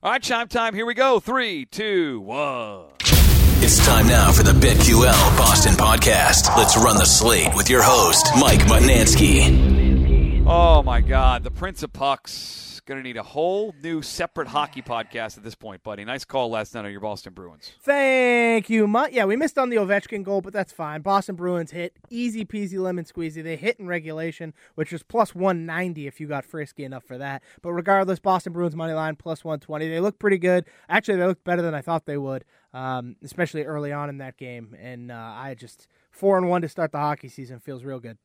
All right, chime time. Here we go. Three, two, one. It's time now for the BetQL Boston podcast. Let's run the slate with your host, Mike Mutnansky. Oh my God, the Prince of Pucks going to need a whole new separate hockey podcast at this point, buddy. Nice call last night on your Boston Bruins. Thank you, Mutt. Yeah, we missed on the Ovechkin goal, but that's fine. Boston Bruins hit easy peasy lemon squeezy. They hit in regulation, which was plus 190 if you got frisky enough for that. But regardless, Boston Bruins money line plus 120. They look pretty good. Actually, they looked better than I thought they would, um, especially early on in that game. And uh, I just four and one to start the hockey season feels real good.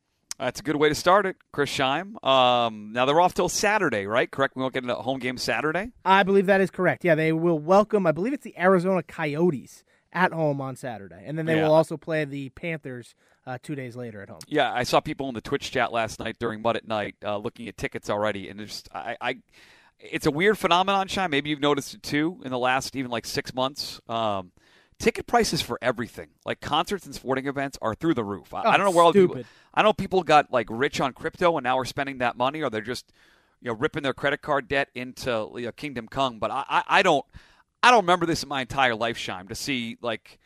That's a good way to start it, Chris Scheim. Um, now they're off till Saturday, right? Correct. We won't get a home game Saturday. I believe that is correct. Yeah, they will welcome. I believe it's the Arizona Coyotes at home on Saturday, and then they yeah. will also play the Panthers uh, two days later at home. Yeah, I saw people in the Twitch chat last night during Mud at Night uh, looking at tickets already, and just I, I, it's a weird phenomenon, Scheim. Maybe you've noticed it too in the last even like six months. Um, ticket prices for everything, like concerts and sporting events, are through the roof. I, oh, I don't know where all people. I know people got like rich on crypto and now are spending that money, or they're just you know ripping their credit card debt into you know, Kingdom Come. But I, I, I don't I don't remember this in my entire lifetime to see like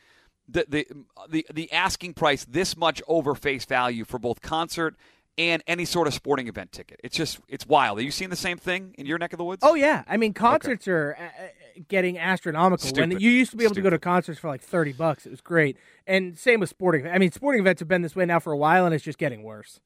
the the the the asking price this much over face value for both concert and any sort of sporting event ticket. It's just it's wild. Are you seeing the same thing in your neck of the woods? Oh yeah, I mean concerts okay. are uh, uh, getting astronomical. Stupid. When you used to be able Stupid. to go to concerts for like thirty bucks, it was great. And same with sporting. I mean, sporting events have been this way now for a while, and it's just getting worse.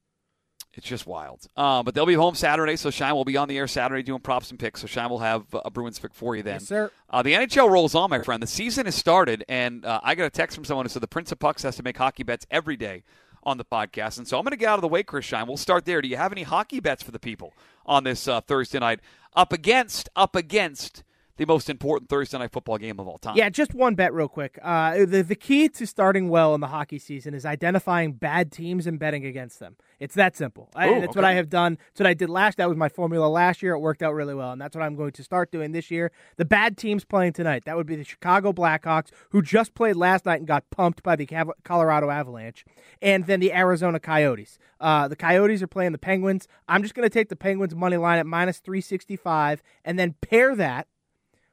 It's just wild. Uh, but they'll be home Saturday, so Scheim will be on the air Saturday doing props and picks. So Scheim will have a Bruins pick for you then. Yes, sir. Uh, the NHL rolls on, my friend. The season has started, and uh, I got a text from someone who said the Prince of Pucks has to make hockey bets every day on the podcast. And so I'm going to get out of the way, Chris Shine. We'll start there. Do you have any hockey bets for the people on this uh, Thursday night? Up against, up against the most important Thursday night football game of all time. Yeah, just one bet real quick. Uh, the the key to starting well in the hockey season is identifying bad teams and betting against them. It's that simple. Ooh, I, that's okay. what I have done. That's what I did last. That was my formula last year. It worked out really well, and that's what I'm going to start doing this year. The bad teams playing tonight. That would be the Chicago Blackhawks, who just played last night and got pumped by the Colorado Avalanche, and then the Arizona Coyotes. Uh, the Coyotes are playing the Penguins. I'm just going to take the Penguins money line at minus 365, and then pair that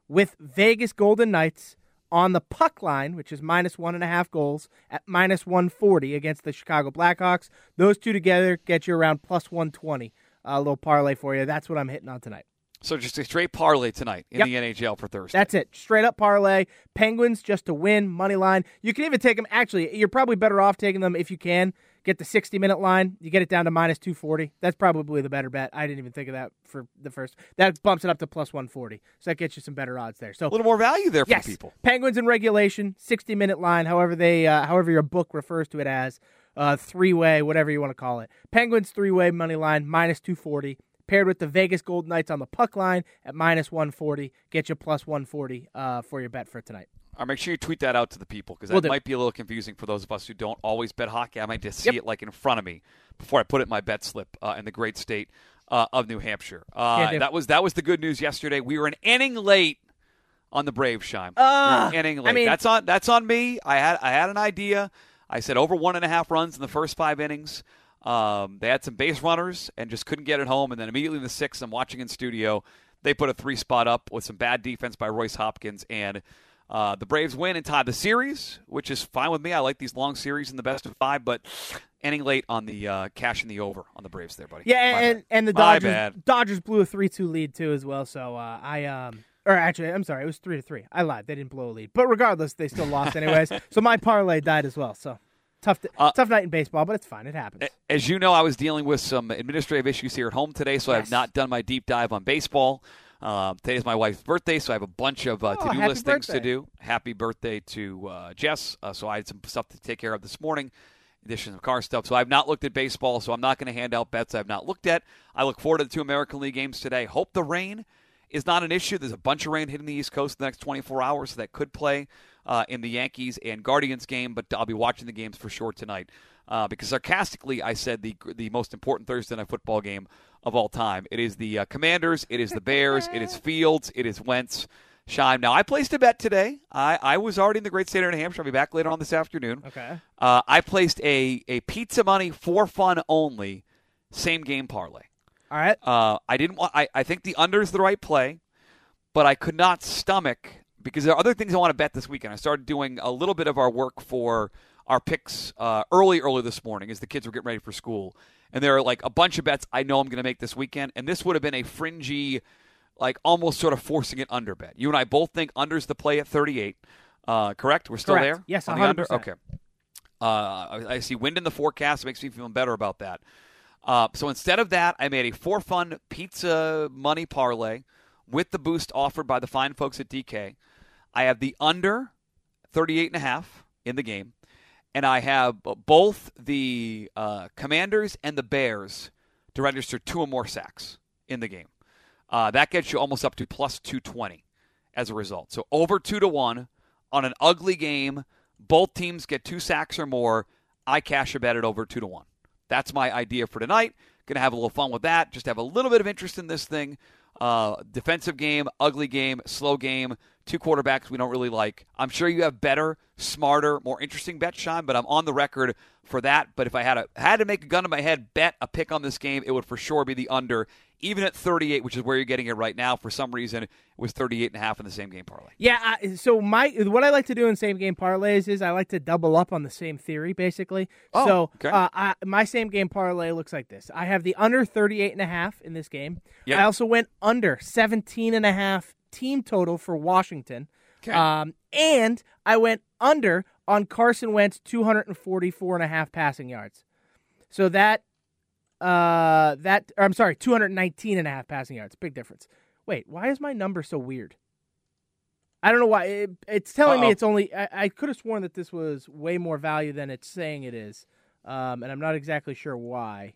with Vegas Golden Knights on the puck line, which is minus one and a half goals at minus 140 against the Chicago Blackhawks. Those two together get you around plus 120. Uh, a little parlay for you. That's what I'm hitting on tonight. So just a straight parlay tonight in yep. the NHL for Thursday. That's it. Straight up parlay. Penguins just to win, money line. You can even take them. Actually, you're probably better off taking them if you can Get the 60 minute line. You get it down to minus 240. That's probably the better bet. I didn't even think of that for the first. That bumps it up to plus 140. So that gets you some better odds there. So a little more value there for yes, people. Penguins in regulation, 60 minute line. However they, uh, however your book refers to it as, uh, three way, whatever you want to call it. Penguins three way money line minus 240 paired with the Vegas Golden Knights on the puck line at minus 140. Get you plus 140 uh, for your bet for tonight. Or make sure you tweet that out to the people because that we'll might be a little confusing for those of us who don't always bet hockey. I might just see yep. it like in front of me before I put it in my bet slip uh, in the great state uh, of New Hampshire. Uh, that was that was the good news yesterday. We were an inning late on the Brave Scheim. Uh, inning late. I mean, that's on that's on me. I had I had an idea. I said over one and a half runs in the first five innings. Um, they had some base runners and just couldn't get it home. And then immediately in the sixth, I'm watching in studio. They put a three spot up with some bad defense by Rhys Hoskins and uh, the Braves win and tie the series, which is fine with me. I like these long series in the best of five, but ending late on the uh, cash in the over on the Braves there, buddy. Yeah, and, and the Dodgers Dodgers blew a three two lead too as well. So uh, I um or actually I'm sorry, it was three to three. I lied, they didn't blow a lead, but regardless, they still lost anyways. so my parlay died as well. So tough uh, tough night in baseball, but it's fine. It happens. As you know, I was dealing with some administrative issues here at home today, so yes. I have not done my deep dive on baseball. Uh, is my wife's birthday, so I have a bunch of uh, oh, to-do list birthday. things to do. Happy birthday to uh, Jess! Uh, so I had some stuff to take care of this morning. In addition to car stuff, so I've not looked at baseball, so I'm not going to hand out bets I've not looked at. I look forward to the two American League games today. Hope the rain is not an issue. There's a bunch of rain hitting the East Coast in the next 24 hours, so that could play uh, in the Yankees and Guardians game. But I'll be watching the games for sure tonight uh, because sarcastically I said the the most important Thursday night football game of all time. It is the uh, Commanders, it is the Bears, it is Fields, it is Wentz. Scheim. Now, I placed a bet today. I, I was already in the great state of New Hampshire. I'll be back later on this afternoon. Okay. Uh, I placed a, a pizza money for fun only same game parlay. All right. Uh, I didn't want. I, I think the under is the right play, but I could not stomach because there are other things I want to bet this weekend. I started doing a little bit of our work for our picks uh, early, early this morning as the kids were getting ready for school. And there are like a bunch of bets I know I'm going to make this weekend. And this would have been a fringy, like almost sort of forcing it under bet. You and I both think under's the play at 38. Uh, correct? We're still correct. there? Yes, on 100%. the under? Okay. Uh, I, I see wind in the forecast. It makes me feel better about that. Uh, so instead of that, I made a four fun pizza money parlay with the boost offered by the fine folks at DK. I have the under 38 and a half in the game, and I have both the uh, Commanders and the Bears to register two or more sacks in the game. Uh, that gets you almost up to plus 220 as a result. So over two to one on an ugly game. Both teams get two sacks or more. I cash a bet at over two to one. That's my idea for tonight. To have a little fun with that. Just have a little bit of interest in this thing. Uh, defensive game, ugly game, slow game, two quarterbacks we don't really like. I'm sure you have better, smarter, more interesting bets, Sean, but I'm on the record for that. But if I had a had to make a gun to my head, bet a pick on this game, it would for sure be the under even at 38, which is where you're getting it right now, for some reason it was 38 and a half in the same game parlay. Yeah, I, so my what I like to do in same game parlays is I like to double up on the same theory, basically. Oh, so okay. uh, I, my same game parlay looks like this. I have the under 38 and a half in this game. Yep. I also went under 17 and a half team total for Washington. Okay. Um, and I went under on Carson Wentz 244 and a half passing yards. So that uh that or I'm sorry, 219 and a half passing yards. Big difference. Wait, why is my number so weird? I don't know why. It, it's telling me Uh-oh. it's only. I, I could have sworn that this was way more value than it's saying it is, um, and I'm not exactly sure why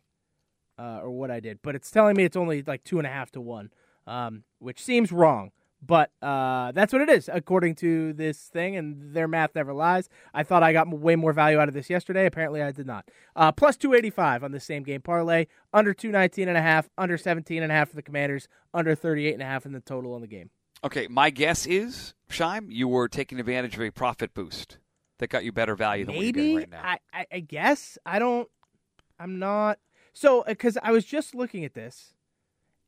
uh, or what I did. But it's telling me it's only like two and a half to one, um, which seems wrong. But uh, that's what it is according to this thing, and their math never lies. I thought I got way more value out of this yesterday. Apparently, I did not. Uh, plus 285 on the same game parlay, under 219 and a half, under 17 and a half for the Commanders, under 38 and a half in the total on the game. Okay, my guess is, Shime, you were taking advantage of a profit boost that got you better value than what you're getting right now. I, I, I guess I don't. I'm not. So because I was just looking at this,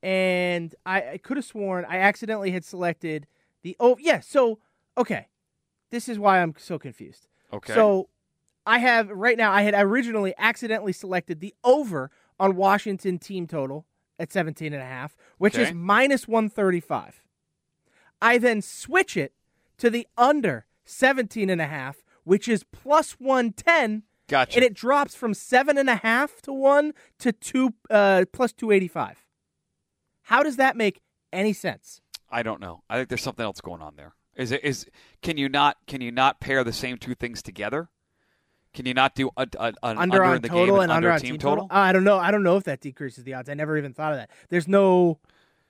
and I, I could have sworn I accidentally had selected the oh yeah. So okay, this is why I'm so confused. okay. So I have right now. I had originally accidentally selected the over on Washington team total at 17 and a half, which is minus 135. I then switch it to the under 17 and a half, which is plus 110, gotcha. and it drops from seven and a half to one to two uh, plus 285. How does that make any sense? I don't know. I think there's something else going on there. Is it is can you not can you not pair the same two things together? Can you not do a, a, an under, under, on the total game and under under on team, team total? Uh, I don't know. I don't know if that decreases the odds. I never even thought of that. There's no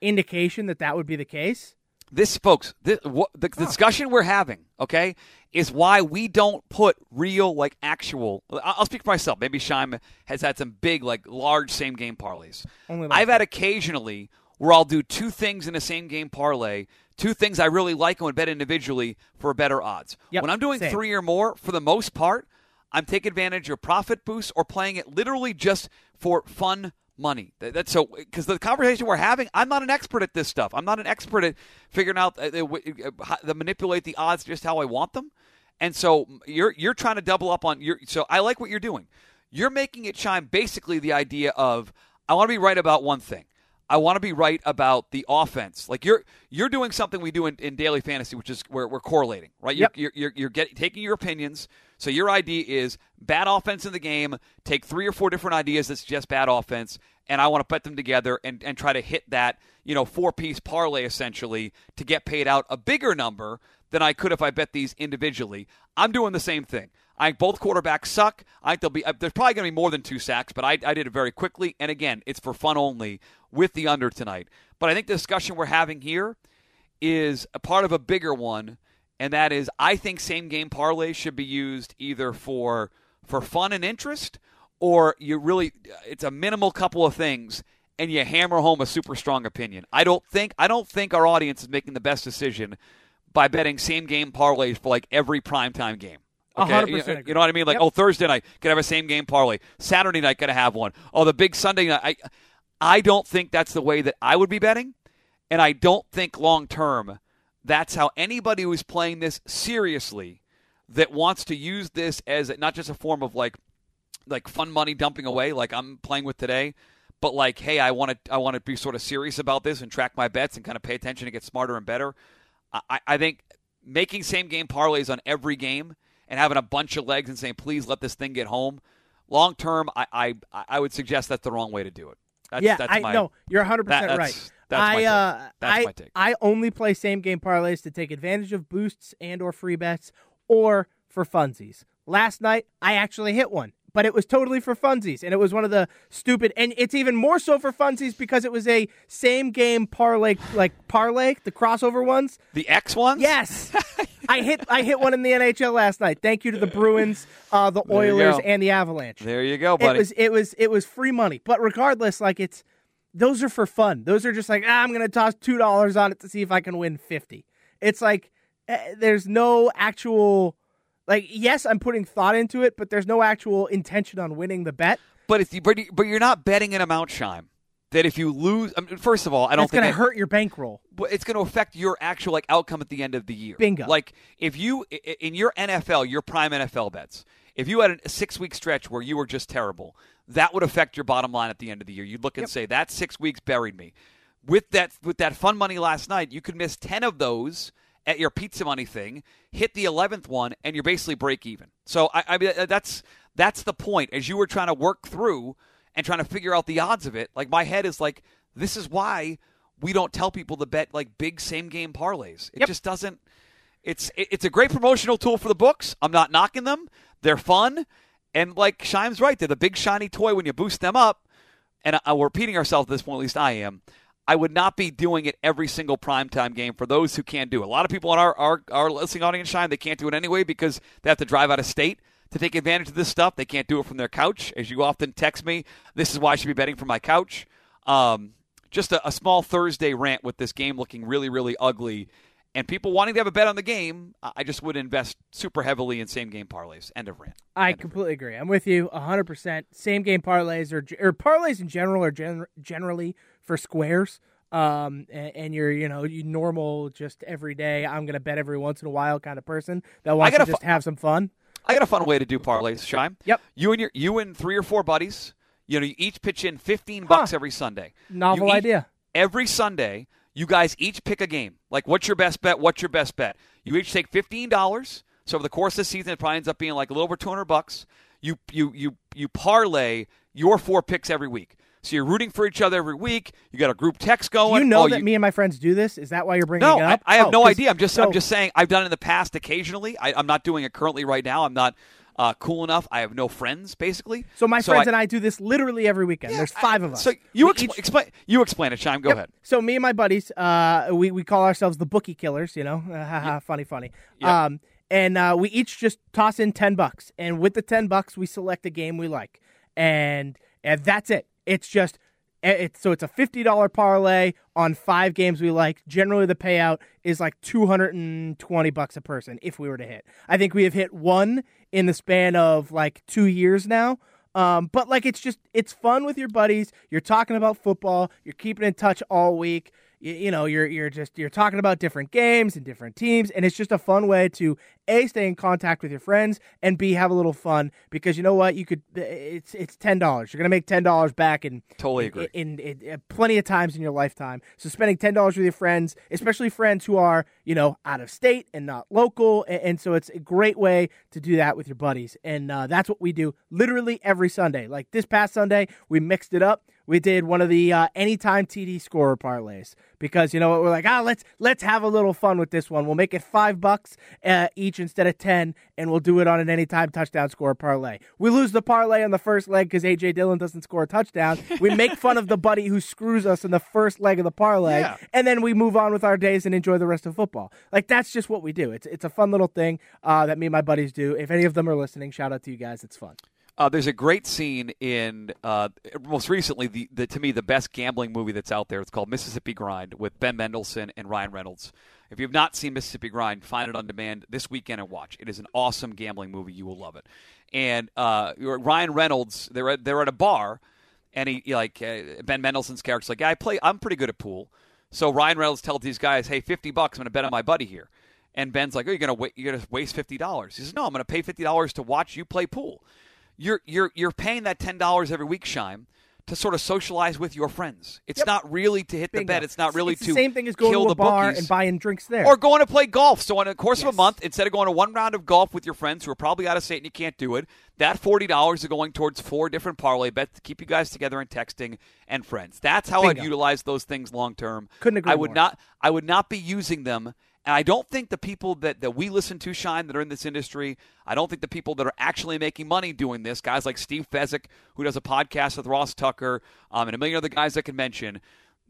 indication that that would be the case. This, folks, this, what, the discussion we're having, okay, is why we don't put real, like actual. I'll speak for myself. Maybe Shime has had some big, like large same game parlays. I've had occasionally where I'll do two things in a same game parlay, two things I really like and would bet individually for better odds. Yep, when I'm doing same. three or more, for the most part, I'm taking advantage of profit boosts or playing it literally just for fun money. That- That's so because the conversation we're having, I'm not an expert at this stuff. I'm not an expert at figuring out uh, uh, uh, how to manipulate the odds just how I want them. And so you're you're trying to double up on your. So I like what you're doing. You're making it chime basically the idea of I want to be right about one thing. I want to be right about the offense. Like you're you're doing something we do in, in daily fantasy, which is where we're correlating, right? Yep. You're, you're, you're get, taking your opinions. So your idea is bad offense in the game. Take three or four different ideas that suggest bad offense, and I want to put them together and, and try to hit that you know four piece parlay essentially to get paid out a bigger number than I could if I bet these individually. I'm doing the same thing. I think both quarterbacks suck. I think there'll be uh, there's probably going to be more than two sacks, but I, I did it very quickly. And again, it's for fun only with the under tonight. But I think the discussion we're having here is a part of a bigger one, and that is I think same game parlays should be used either for for fun and interest, or you really it's a minimal couple of things and you hammer home a super strong opinion. I don't think I don't think our audience is making the best decision by betting same game parlays for like every primetime game. Okay, you, you know what I mean? Like, Yep. oh, Thursday night could have a same game parlay. Saturday night could have one. Oh, the big Sunday night. I, I don't think that's the way that I would be betting. And I don't think long term that's how anybody who's playing this seriously that wants to use this as not just a form of like like fun money dumping away like I'm playing with today, but like hey, I want to I want to be sort of serious about this and track my bets and kind of pay attention and get smarter and better. I, I think making same game parlays on every game and having a bunch of legs and saying please let this thing get home long term, I, I I would suggest that's the wrong way to do it. That's, yeah, that's I my, know you're 100 that- percent right. that's my I uh, That's I my take. I only play same game parlays to take advantage of boosts and or free bets or for funsies. Last night I actually hit one, but it was totally for funsies, and it was one of the stupid. And it's even more so for funsies because it was a same game parlay, like parlay, the crossover ones. the X ones. Yes, I hit I hit one in the NHL last night. Thank you to the Bruins, uh, the There Oilers, and the Avalanche There you go, buddy. it was it was it was free money. But regardless, like it's those are for fun. Those are just like ah, I'm gonna toss two dollars on it to see if I can win fifty. It's like eh, there's no actual like yes, I'm putting thought into it, but there's no actual intention on winning the bet. but it's but, you- but you're not betting an amount, Shime. That if you lose, I mean, first of all, I don't That's think gonna hurt your bankroll. but it's going to affect your actual like outcome at the end of the year. Bingo. Like if you in your NFL, your prime NFL bets, if you had a six week stretch where you were just terrible, that would affect your bottom line at the end of the year. You'd look and say that six weeks buried me. With that with that fun money last night, you could miss ten of those at your pizza money thing, hit the eleventh one, and you're basically break even. So I, I mean that's that's the point. As you were trying to work through and trying to figure out the odds of it, like my head is like, this is why we don't tell people to bet like big same game parlays. It Yep. just doesn't. It's it's a great promotional tool for the books. I'm not knocking them. They're fun, and like Shime's right, they're the big shiny toy when you boost them up. And I, we're repeating ourselves at this point. At least I am. I would not be doing it every single primetime game for those who can't do it. A lot of people in our, our, our listening audience, Shine, they can't do it anyway because they have to drive out of state to take advantage of this stuff. They can't do it from their couch. As you often text me, this is why I should be betting from my couch. Um, just a, a small Thursday rant with this game looking really, really ugly. And people wanting to have a bet on the game, I just would invest super heavily in same game parlays. End of rant. I of rant. completely agree. I'm with you 100%. Same game parlays or, or parlays in general are gen- generally for squares. Um, and, and you're, you know, you normal, just every day, I'm going to bet every once in a while kind of person that wants to just have some fun. I got a fun way to do parlays, Shime. Yep. You and your you and three or four buddies, you know, you each pitch in fifteen bucks every Sunday. Novel each- idea. Every Sunday, you guys each pick a game. Like, what's your best bet? What's your best bet? You each take fifteen dollars. So over the course of the season, it probably ends up being like a little over two hundred bucks. You you you you parlay your four picks every week. So you're rooting for each other every week. You got a group text going. you know Oh, that me and my friends do this? Is that why you're bringing no, it I, up? I have Oh, no idea. I'm just so- I'm just saying I've done it in the past occasionally. I, I'm not doing it currently right now. I'm not uh, cool enough. I have no friends basically. So my friends I, and I do this literally every weekend. There's five of us. So you each- explain. You explain it, Chime. Go Yep. ahead. So me and my buddies, uh, we we call ourselves the bookie killers. You know, funny, funny. Yep. Um, and uh, we each just toss in ten bucks, and with the ten bucks, we select a game we like, and and that's it. It's just. It's, so it's a fifty dollar parlay on five games we like. Generally, the payout is like two hundred and twenty bucks a person if we were to hit. I think we have hit one in the span of like two years now. Um, but like it's just it's fun with your buddies. You're talking about football. You're keeping in touch all week. You, you know, you're you're just you're talking about different games and different teams, and it's just a fun way to a stay in contact with your friends and b have a little fun because you know what you could it's it's ten dollars. You're gonna make ten dollars back in Totally agree. in, in, in plenty of times in your lifetime. So spending ten dollars with your friends, especially friends who are you know out of state and not local, and, and so it's a great way to do that with your buddies, and uh, that's what we do literally every Sunday. Like this past Sunday, we mixed it up. We did one of the uh, anytime TD scorer parlays because you know what we're like ah let's let's have a little fun with this one. We'll make it five bucks uh, each instead of ten, and we'll do it on an anytime touchdown score parlay. We lose the parlay on the first leg because AJ Dillon doesn't score a touchdown. We make fun of the buddy who screws us in the first leg of the parlay, Yeah. and then we move on with our days and enjoy the rest of football. Like that's just what we do. It's it's a fun little thing uh, that me and my buddies do. If any of them are listening, shout out to you guys. It's fun. Uh, there's a great scene in uh, most recently the, the to me the best gambling movie that's out there. It's called Mississippi Grind with Ben Mendelsohn and Ryan Reynolds. If you've not seen Mississippi Grind, find it on demand this weekend and watch. It is an awesome gambling movie. You will love it. And uh, Ryan Reynolds, they're at, they're at a bar, and he like uh, Ben Mendelsohn's character's like, I play. I'm pretty good at pool. So Ryan Reynolds tells these guys, "Hey, fifty bucks. I'm going to bet on my buddy here." And Ben's like, "Oh, you're to wa- you're to waste fifty dollars." He says, "No, I'm to pay fifty dollars to watch you play pool." You're you're you're paying that ten dollars every week, Shime, to sort of socialize with your friends. It's Yep. not really to hit the Bingo. bet. It's not really it's to same thing as going kill to a the bar bookies and buying drinks there. or going to play golf. So, in the course of a month, instead of going to one round of golf with your friends who are probably out of state and you can't do it, that forty dollars is going towards four different parlay bets to keep you guys together and texting and friends. That's how Bingo. I'd utilize those things long term. Couldn't agree I would more. not. I would not be using them. And I don't think the people that, that we listen to shine that are in this industry, I don't think the people that are actually making money doing this, guys like Steve Fezzik, who does a podcast with Ross Tucker, um, and a million other guys I can mention,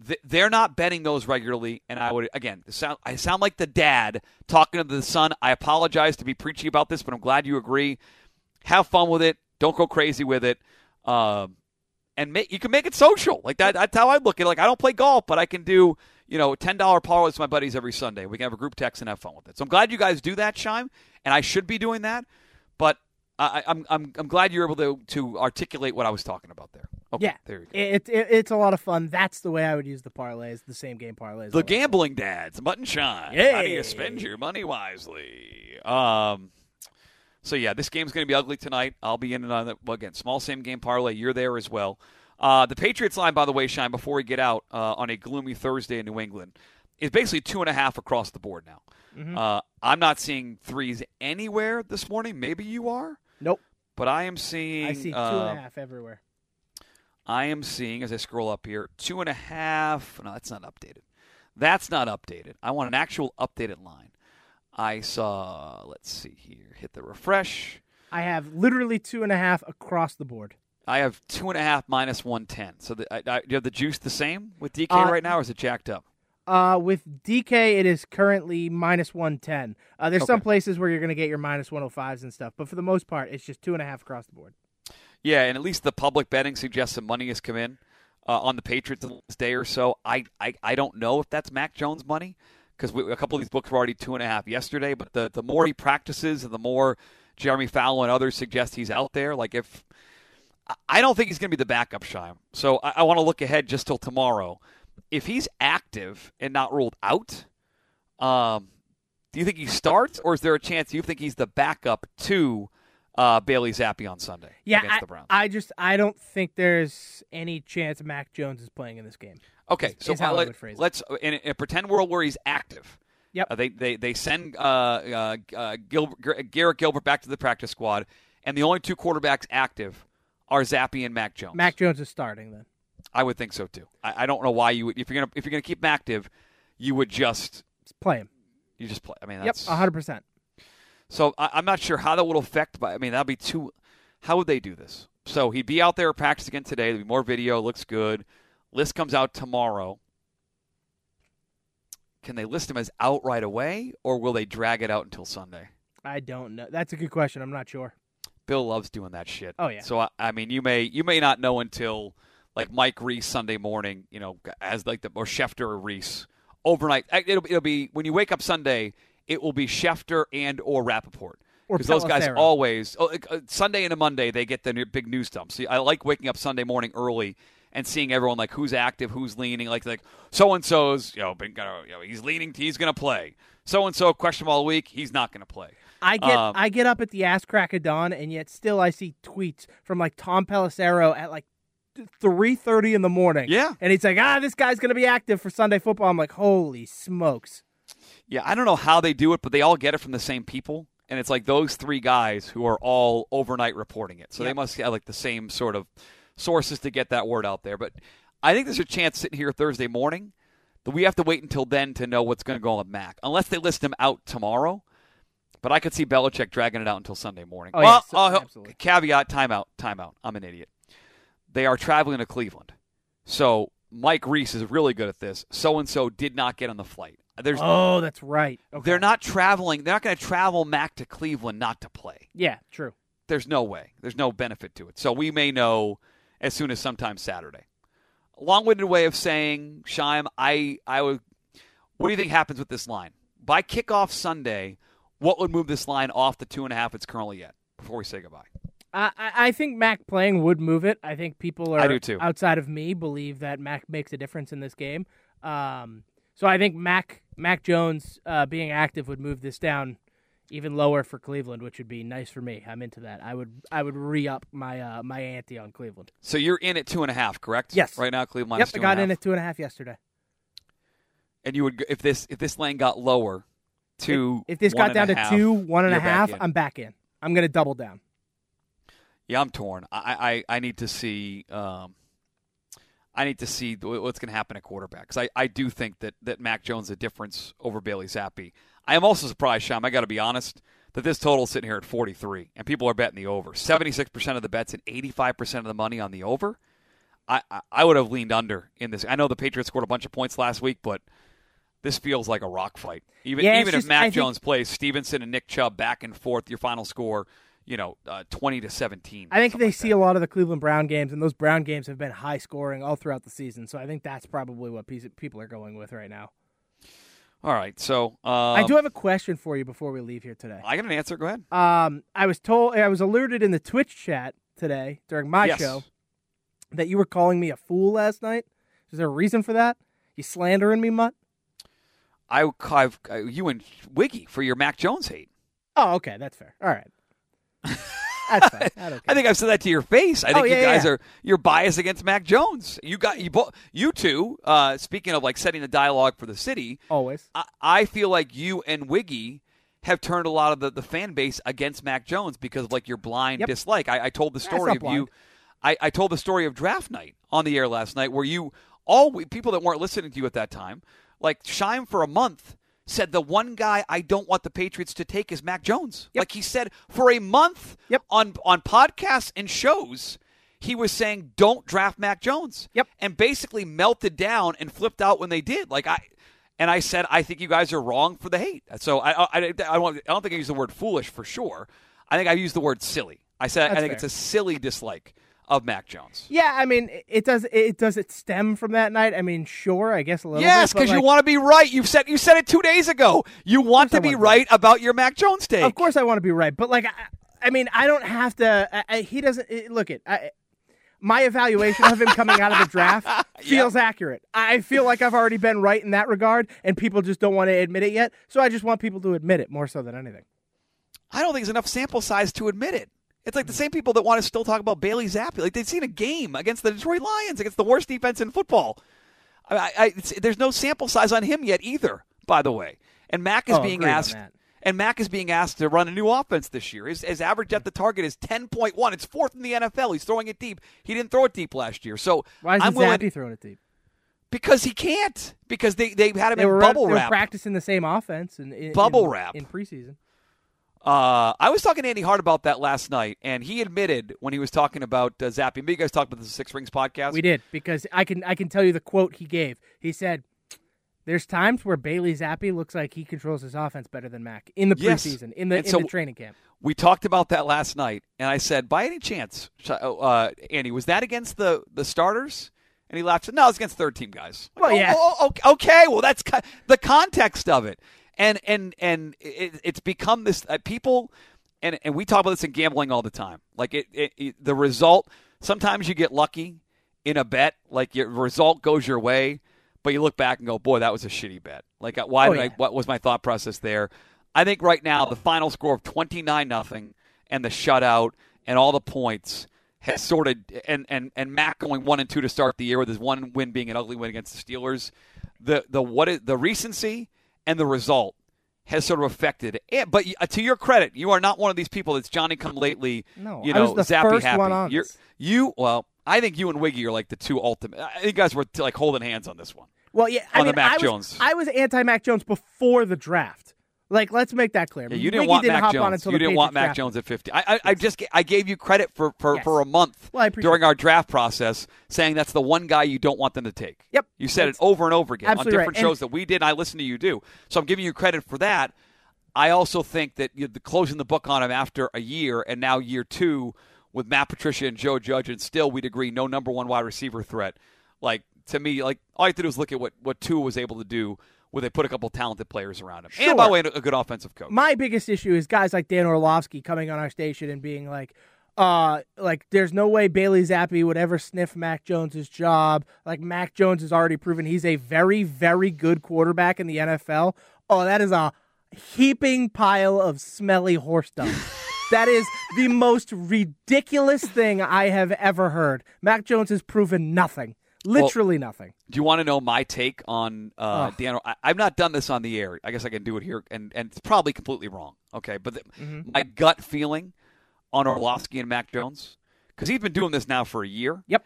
th- they're not betting those regularly. And I would, again, sound, I sound like the dad talking to the son. I apologize to be preachy about this, but I'm glad you agree. Have fun with it. Don't go crazy with it. Um, and you can make it social. Like that. That's how I look at it. Like I don't play golf, but I can do you know ten dollar parlays with my buddies every Sunday. We can have a group text and have fun with it. So I'm glad you guys do that, Shime, and I should be doing that. But I, I'm I'm I'm glad you're able to to articulate what I was talking about there. Okay, yeah, there you go. It, it, it's a lot of fun. That's the way I would use the parlays, the same game parlays. The gambling dads, Mutton Shine. How do you spend your money wisely? Um, so yeah, this game's going to be ugly tonight. I'll be in and on it well, again. Small same game parlay. You're there as well. Uh, the Patriots line, by the way, Shine. Before we get out uh, on a gloomy Thursday in New England, is basically two and a half across the board now. Uh, I'm not seeing threes anywhere this morning. Maybe you are, Nope. but I am seeing. I see two uh, and a half everywhere. I am seeing as I scroll up here two and a half. No, that's not updated. That's not updated. I want an actual updated line. I saw. Let's see here. Hit the refresh. I have literally two and a half across the board. I have two and a half minus one ten. So the, I, I, do you have the juice the same with DK Uh, right now, or is it jacked up? Uh, with DK, it is currently minus 110. Uh, there's some places where you're going to get your minus 105s and stuff, but for the most part, it's just two and a half across the board. Yeah, and at least the public betting suggests some money has come in uh, on the Patriots in this day or so. I, I, I don't know if that's Mac Jones money because a couple of these books were already two and a half yesterday. But the, the more he practices and the more Jeremy Fowler and others suggest he's out there, like if I- don't think he's going to be the backup Shime. So I, I want to look ahead just till tomorrow. If he's active and not ruled out, um, do you think he starts, or is there a chance you think he's the backup to uh, Bailey Zappe on Sunday Yeah, against I, the Browns? I just I don't think there's any chance Mac Jones is playing in this game. Okay, is- so is how let, would phrase it. let's in a, pretend world where he's active. Yep. Uh, they they they send uh, uh, uh, Garrett Gilbert back to the practice squad, and the only two quarterbacks active are Zappe and Mac Jones. Mac Jones is starting then. I would think so too. I, I don't know why you would if you're gonna if you're gonna keep him active, you would just Just play him. you just play. I mean Yep, that's 100%. so I, I'm not sure how that would affect. But I mean that'd be too. How would they do this? So he'd be out there practice again today. There'd be more video. Looks good. List comes out tomorrow. Can they list him as out right away, or will they drag it out until Sunday? I don't know. That's a good question. I'm not sure. Bill loves doing that shit. Oh, yeah. So I, I mean, you may you may not know until like Mike Reiss Sunday morning. You know, as like the or Schefter or Reiss overnight. It'll it'll be when you wake up Sunday. It will be Schefter and or Rapoport. Because those guys always oh, uh, Sunday and a Monday they get the new, big news dump. See, I like waking up Sunday morning early and seeing everyone like who's active, who's leaning, like like so and so's you know been gonna you know he's leaning, he's gonna play. So and so questionable all week, he's not gonna play. I get Um, I get up at the ass crack of dawn, and yet still I see tweets from like Tom Pelissero at like three thirty in the morning. Yeah. and he's like, ah, this guy's gonna be active for Sunday football. I'm like, holy smokes! Yeah, I don't know how they do it, but they all get it from the same people. And it's like those three guys who are all overnight reporting it. So they must have like the same sort of sources to get that word out there. But I think there's a chance sitting here Thursday morning that we have to wait until then to know what's going to go on with Mac, unless they list him out tomorrow. But I could see Belichick dragging it out until Sunday morning. Oh, well, yeah, so- uh, caveat, timeout, timeout. I'm an idiot. They are traveling to Cleveland. So Mike Reiss is really good at this. So and so did not get on the flight. There's Oh, that's right. Okay. they're not traveling. They're not going to travel Mac to Cleveland not to play. Yeah, true. There's no way. There's no benefit to it. So we may know as soon as sometime Saturday. Long-winded way of saying, Shime, I, I would. What do you think happens with this line by kickoff Sunday? What would move this line off the two and a half it's currently at? Before we say goodbye. I, I think Mac playing would move it. I think people are I do too. outside of me believe that Mac makes a difference in this game. Um, So I think Mac Mac Jones uh, being active would move this down even lower for Cleveland, which would be nice for me. I'm into that. I would I would re up my uh, my ante on Cleveland. So you're in at two and a half, correct? Yes. Right now, Cleveland. Yep, I got in at two and a half yesterday. And you would if this if this lane got lower to if, if this got down to half, two one and a half, back I'm back in. I'm going to double down. Yeah, I'm torn. I I, I need to see. Um, I need to see what's going to happen at quarterback because I, I do think that, that Mac Jones is a difference over Bailey Zappe. I am also surprised, Sham. I got to be honest that this total is sitting here at 43, and people are betting the over. 76% of the bets and 85% of the money on the over. I, I, I would have leaned under in this. I know the Patriots scored a bunch of points last week, but this feels like a rock fight. Even yeah, even just, if Mac I Jones think, plays, Stevenson and Nick Chubb back and forth, your final score you know, uh, 20 to 17. I think they like see that. a lot of the Cleveland Brown games, and those Brown games have been high scoring all throughout the season. So I think that's probably what people are going with right now. All right, so um, I do have a question for you before we leave here today. I got an answer. Go ahead. Um, I was told, I was alerted in the Twitch chat today during my yes. show that you were calling me a fool last night. Is there a reason for that? You slandering me, Mutt? I, I've uh, you and Wiggy for your Mac Jones hate. Oh, okay, that's fair. All right. That's fine. I, I think I've said that to your face. I think oh, yeah, you guys yeah. are you're biased against Mac Jones. You got you both you two. Uh, speaking of like setting the dialogue for the city, always. I, I feel like you and Wiggy have turned a lot of the, the fan base against Mac Jones because of like your blind Yep. dislike. I, I told the story of you. I, I told the story of draft night on the air last night where you all we, people that weren't listening to you at that time, like Shime for a month said the one guy I don't want the Patriots to take is Mac Jones. Yep. Like he said for a month Yep. on on podcasts and shows, he was saying don't draft Mac Jones. Yep. And basically melted down and flipped out when they did. Like I and I said I think you guys are wrong for the hate. So I I, I, I don't I don't think I used the word foolish for sure. I think I used the word silly. I said I think fair. it's a silly dislike of Mac Jones. Yeah, I mean, it does. It does it stem from that night? I mean, sure, I guess a little. Yes, because you want to be right. You said you said it two days ago. You want to I be want to right about your Mac Jones take. Of course, I want to be right, but like, I, I mean, I don't have to. I, he doesn't it- look it. I, my evaluation of him coming out of the draft feels accurate. I feel like I've already been right in that regard, and people just don't want to admit it yet. So I just want people to admit it more so than anything. I don't think there's enough sample size to admit it. It's like the same people that want to still talk about Bailey Zappe. Like they've seen a game against the Detroit Lions, against the worst defense in football. I, I, there's no sample size on him yet either. By the way, and Mac is Oh, being asked. And Mac is being asked to run a new offense this year. His, his average depth of target is 10.1. It's fourth in the NFL. He's throwing it deep. He didn't throw it deep last year. So Why is I'm willing Zappe throwing it deep? because he can't. Because they they had him They in were bubble they were practicing the same offense and in, Bubble in- wrap. in preseason. Uh, I was talking to Andy Hart about that last night, and he admitted when he was talking about uh, Zappe. Maybe you guys talked about the Six Rings podcast. We did because I can I can tell you the quote he gave. He said, "There's times where Bailey Zappe looks like he controls his offense better than Mac in the Yes. preseason, in the And in so- the training camp." We talked about that last night, and I said, by any chance, uh, Andy, was that against the, the starters? And he laughed. No, it's against third team guys. Well, Oh, yeah. oh, oh, okay, okay, well, that's co- the context of it, and and and it, it's become this uh, people, and and we talk about this in gambling all the time. Like it, it, it, the result. Sometimes you get lucky in a bet, like your result goes your way, but you look back and go, boy, that was a shitty bet. Like, uh, why Oh, did I? What was my thought process there? I think right now the final score of twenty nine nothing and the shutout and all the points has sort of and and and Mac going one and two to start the year with his one win being an ugly win against the Steelers. The the what is the recency and the result has sort of affected. it. But uh, to your credit, you are not one of these people that's Johnny come lately. No, you I know, was the zappy first happy. one on You're, you well, I think you and Wiggy are like the two ultimate. I think you guys were like holding hands on this one. Well, yeah, I On the mean, Mac I was, Jones. I was anti Mac Jones before the draft. Like, let's make that clear. Yeah, you didn't Wiggy want didn't Mac hop Jones. on until you didn't want Mac. Jones at fifty. I, I, I just I gave you credit for for, Yes. for a month Well, during our draft process, saying that's the one guy you don't want them to take. Yep. you said it over and over again on different right. And- shows that we did. and I listened to you do. So I'm giving you credit for that. I also think that you the closing the book on him after a year and now year two with Matt Patricia and Joe Judge, and still we'd agree no number one wide receiver threat. Like to me, like all you have to do is look at what what Tua was able to do. Where they put a couple talented players around him, and by the way, a good offensive coach. My biggest issue is guys like Dan Orlovsky coming on our station and being like, Uh, like there's no way Bailey Zappe would ever sniff Mac Jones's job. Like Mac Jones has already proven he's a very, very good quarterback in the NFL. Oh, that is a heaping pile of smelly horse dung. that is the most ridiculous thing I have ever heard. Mac Jones has proven nothing. Literally well, nothing. Do you want to know my take on uh, Dan? I, have not done this on the air. I guess I can do it here, and, and it's probably completely wrong. Okay, but the, mm-hmm. my gut feeling on Orlovsky and Mac Jones, because he's been doing this now for a year. Yep.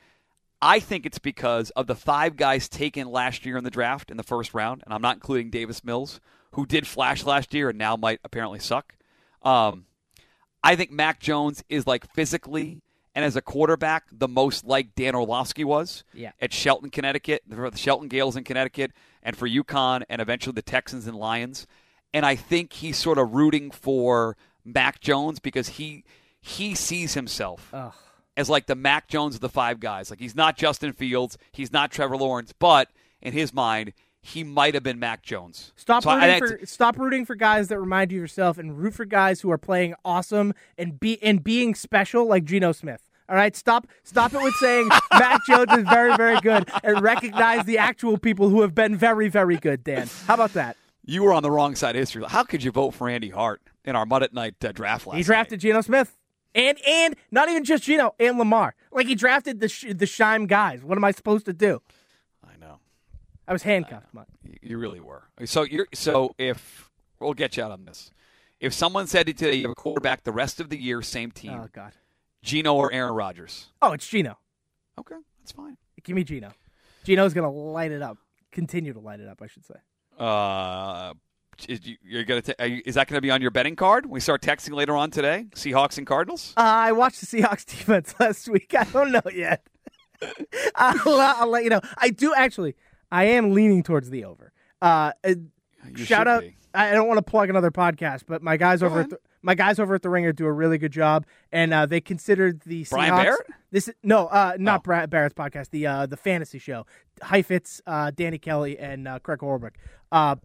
I think it's because of the five guys taken last year in the draft in the first round, and I'm not including Davis Mills, who did flash last year and now might apparently suck. Um, I think Mac Jones is like physically and as a quarterback, the most like Dan Orlovsky was yeah. at Shelton, Connecticut, for the Shelton Gaels in Connecticut, and for UConn, and eventually the Texans and Lions. And I think he's sort of rooting for Mac Jones because he he sees himself Ugh. as like the Mac Jones of the five guys. Like he's not Justin Fields, he's not Trevor Lawrence, but in his mind, he might have been Mac Jones. Stop so rooting I, for stop rooting for guys that remind you of yourself, and root for guys who are playing awesome and be and being special, like Geno Smith. All right, stop stop it with saying Mac Jones is very very good, and recognize the actual people who have been very very good. Dan, how about that? You were on the wrong side of history. How could you vote for Andy Hart in our Mud at Night uh, draft last? He drafted night? Geno Smith. And and not even just Geno and Lamar. Like he drafted the the Shime guys. What am I supposed to do? I know. I was handcuffed. Uh, you really were. So you're so if we'll get you out on this. If someone said to you, you have a quarterback the rest of the year, same team. Oh God. Geno or Aaron Rodgers. Oh, it's Geno. Okay, that's fine. Give me Geno. Geno's gonna light it up. Continue to light it up, I should say. Uh, you're gonna. T- you, is that gonna be on your betting card? We start texting later on today. Seahawks and Cardinals. Uh, I watched the Seahawks defense last week. I don't know yet. I'll, I'll let you know. I do actually. I am leaning towards the over. Uh, uh shout out. Be. I don't want to plug another podcast, but my guys Go over at the, my guys over at the Ringer do a really good job, and uh, they considered the Brian Seahawks. Barrett? This no, uh, not oh. Barrett's podcast. The uh, the fantasy show. Heifetz, uh, Danny Kelly, and uh, Craig Horlbeck. Uh,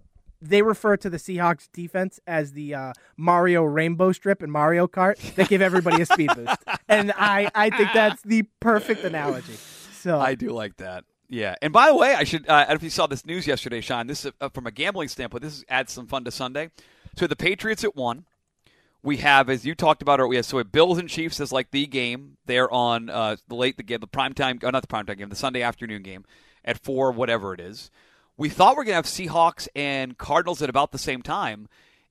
they refer to the Seahawks defense as the uh, Mario Rainbow Strip in Mario Kart that give everybody a speed boost, and I I think that's the perfect analogy. So I do like that. Yeah, and by the way, I should. Uh, I don't know if you saw this news yesterday, Sean. This is uh, from a gambling standpoint. This adds some fun to Sunday. So the Patriots at one. We have, as you talked about, we have so we have Bills and Chiefs as like the game. They're on uh, the late the game, the prime time, oh, not the prime time game, the Sunday afternoon game at four, whatever it is. We thought we are gonna have Seahawks and Cardinals at about the same time.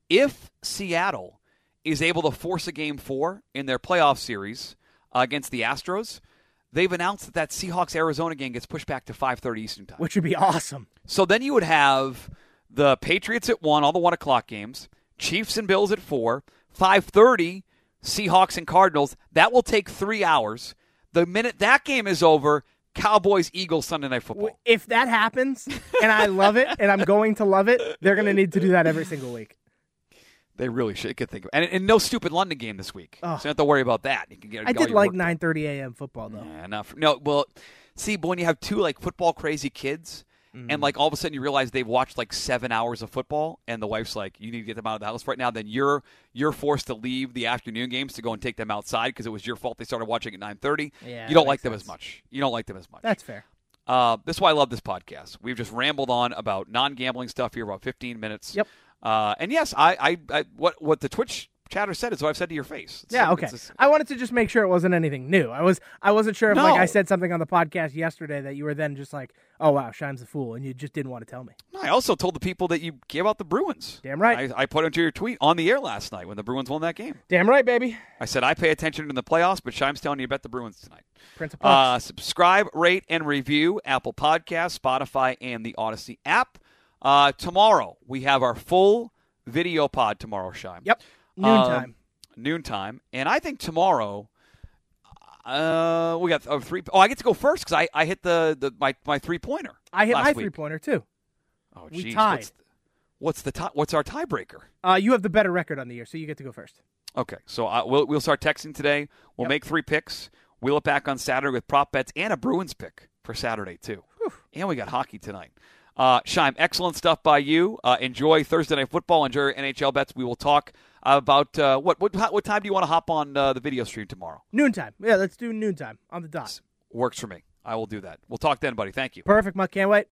If Seattle is able to force a game four in their playoff series uh, against the Astros, they've announced that that Seahawks Arizona game gets pushed back to 5:30 Eastern time, which would be awesome. So then you would have the Patriots at one, all the one o'clock games, Chiefs and Bills at four, 5:30 Seahawks and Cardinals. That will take three hours. The minute that game is over, Cowboys Eagles Sunday Night Football. If that happens, and I love it, and I'm going to love it, they're going to need to do that every single week. They really should. Could think of and, and no stupid London game this week, oh. so you don't have to worry about that. You can get. I did like 9:30 a.m. football though. Yeah, enough. No, well, see, but when you have two like football crazy kids, mm. and like all of a sudden you realize they've watched like seven hours of football, and the wife's like, "You need to get them out of the house right now." Then you're you're forced to leave the afternoon games to go and take them outside because it was your fault they started watching at 9:30. Yeah, you don't like sense. them as much. You don't like them as much. That's fair. Uh, this is why I love this podcast. We've just rambled on about non-gambling stuff here about 15 minutes. Yep. Uh, and yes, I, I, I, what what the Twitch chatter said is what I've said to your face. It's, yeah, okay. I wanted to just make sure it wasn't anything new. I was I wasn't sure if no. like I said something on the podcast yesterday that you were then just like, oh wow, Shine's a fool, and you just didn't want to tell me. I also told the people that you gave out the Bruins. Damn right. I, I put into your tweet on the air last night when the Bruins won that game. Damn right, baby. I said I pay attention in the playoffs, but Shine's telling you bet the Bruins tonight. Prince uh, subscribe, rate, and review Apple Podcasts, Spotify, and the Odyssey app. Uh, tomorrow we have our full video pod tomorrow, Shime. Yep. Noontime. Um, noontime. And I think tomorrow, uh, we got oh, three. Oh, I get to go first because I, I hit the, the my, my three pointer. I hit my three pointer too. Oh, geez. We tied. What's the, what's the tie, What's our tiebreaker? Uh, you have the better record on the year, so you get to go first. Okay, so uh, we'll we'll start texting today. We'll yep. make three picks. We'll it back on Saturday with prop bets and a Bruins pick for Saturday too. Whew. And we got hockey tonight. Uh, Shime, excellent stuff by you. Uh, enjoy Thursday Night Football. Enjoy your NHL bets. We will talk about uh, what what what time do you want to hop on uh, the video stream tomorrow? Noontime. Yeah, let's do noontime on the dot. Works for me. I will do that. We'll talk then, buddy. Thank you. Perfect, Muck. Can't wait.